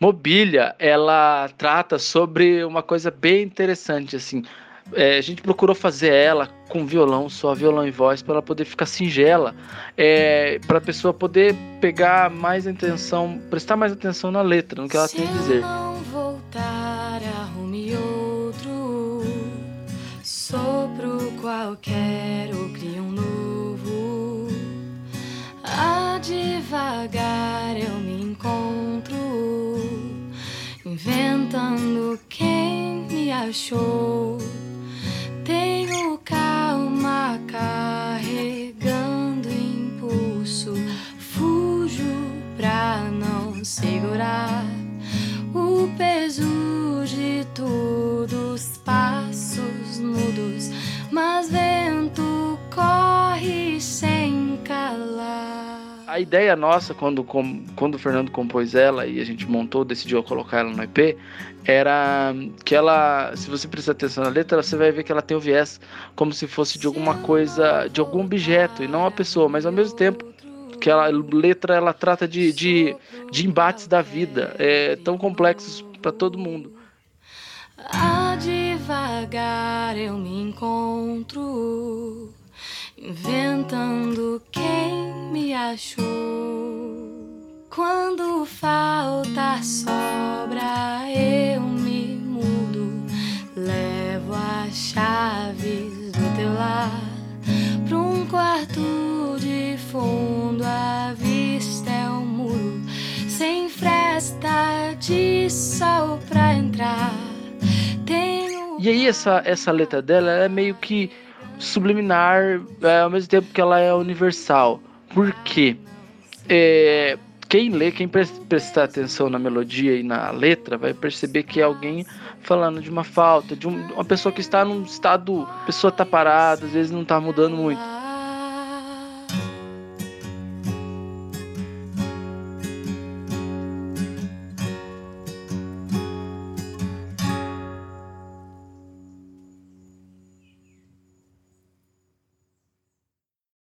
Mobília, ela trata sobre uma coisa bem interessante, assim. É, a gente procurou fazer ela com violão, só violão e voz, para ela poder ficar singela, é, para a pessoa poder pegar mais atenção, prestar mais atenção na letra, no que ela Se tem a dizer. não voltar, arrume outro sopro qualquer ou crie um novo. A devagar eu me encontro, inventando quem me achou. Tenho calma carregando impulso, fujo pra não segurar o peso de todos passos mudos, mas vento A ideia nossa, quando, quando o Fernando compôs ela e a gente montou, decidiu colocar ela no EP, era que ela, se você prestar atenção na letra, você vai ver que ela tem o viés como se fosse de alguma coisa, de algum objeto, e não a pessoa, mas ao mesmo tempo que a letra ela trata de, de, de embates da vida, é, tão complexos para todo mundo. A devagar eu me encontro, inventando quem me achou. Quando falta sobra, eu me mudo, levo as chaves do teu lar pra um quarto de fundo. A vista é um muro sem fresta de sol pra entrar. Tenho E aí essa, essa letra dela ela é meio que subliminar, é, ao mesmo tempo que ela é universal. Por quê? É, quem lê, quem pres- prestar atenção na melodia e na letra, vai perceber que é alguém falando de uma falta, de um- uma pessoa que está num estado, a pessoa tá parada, às vezes não tá mudando muito.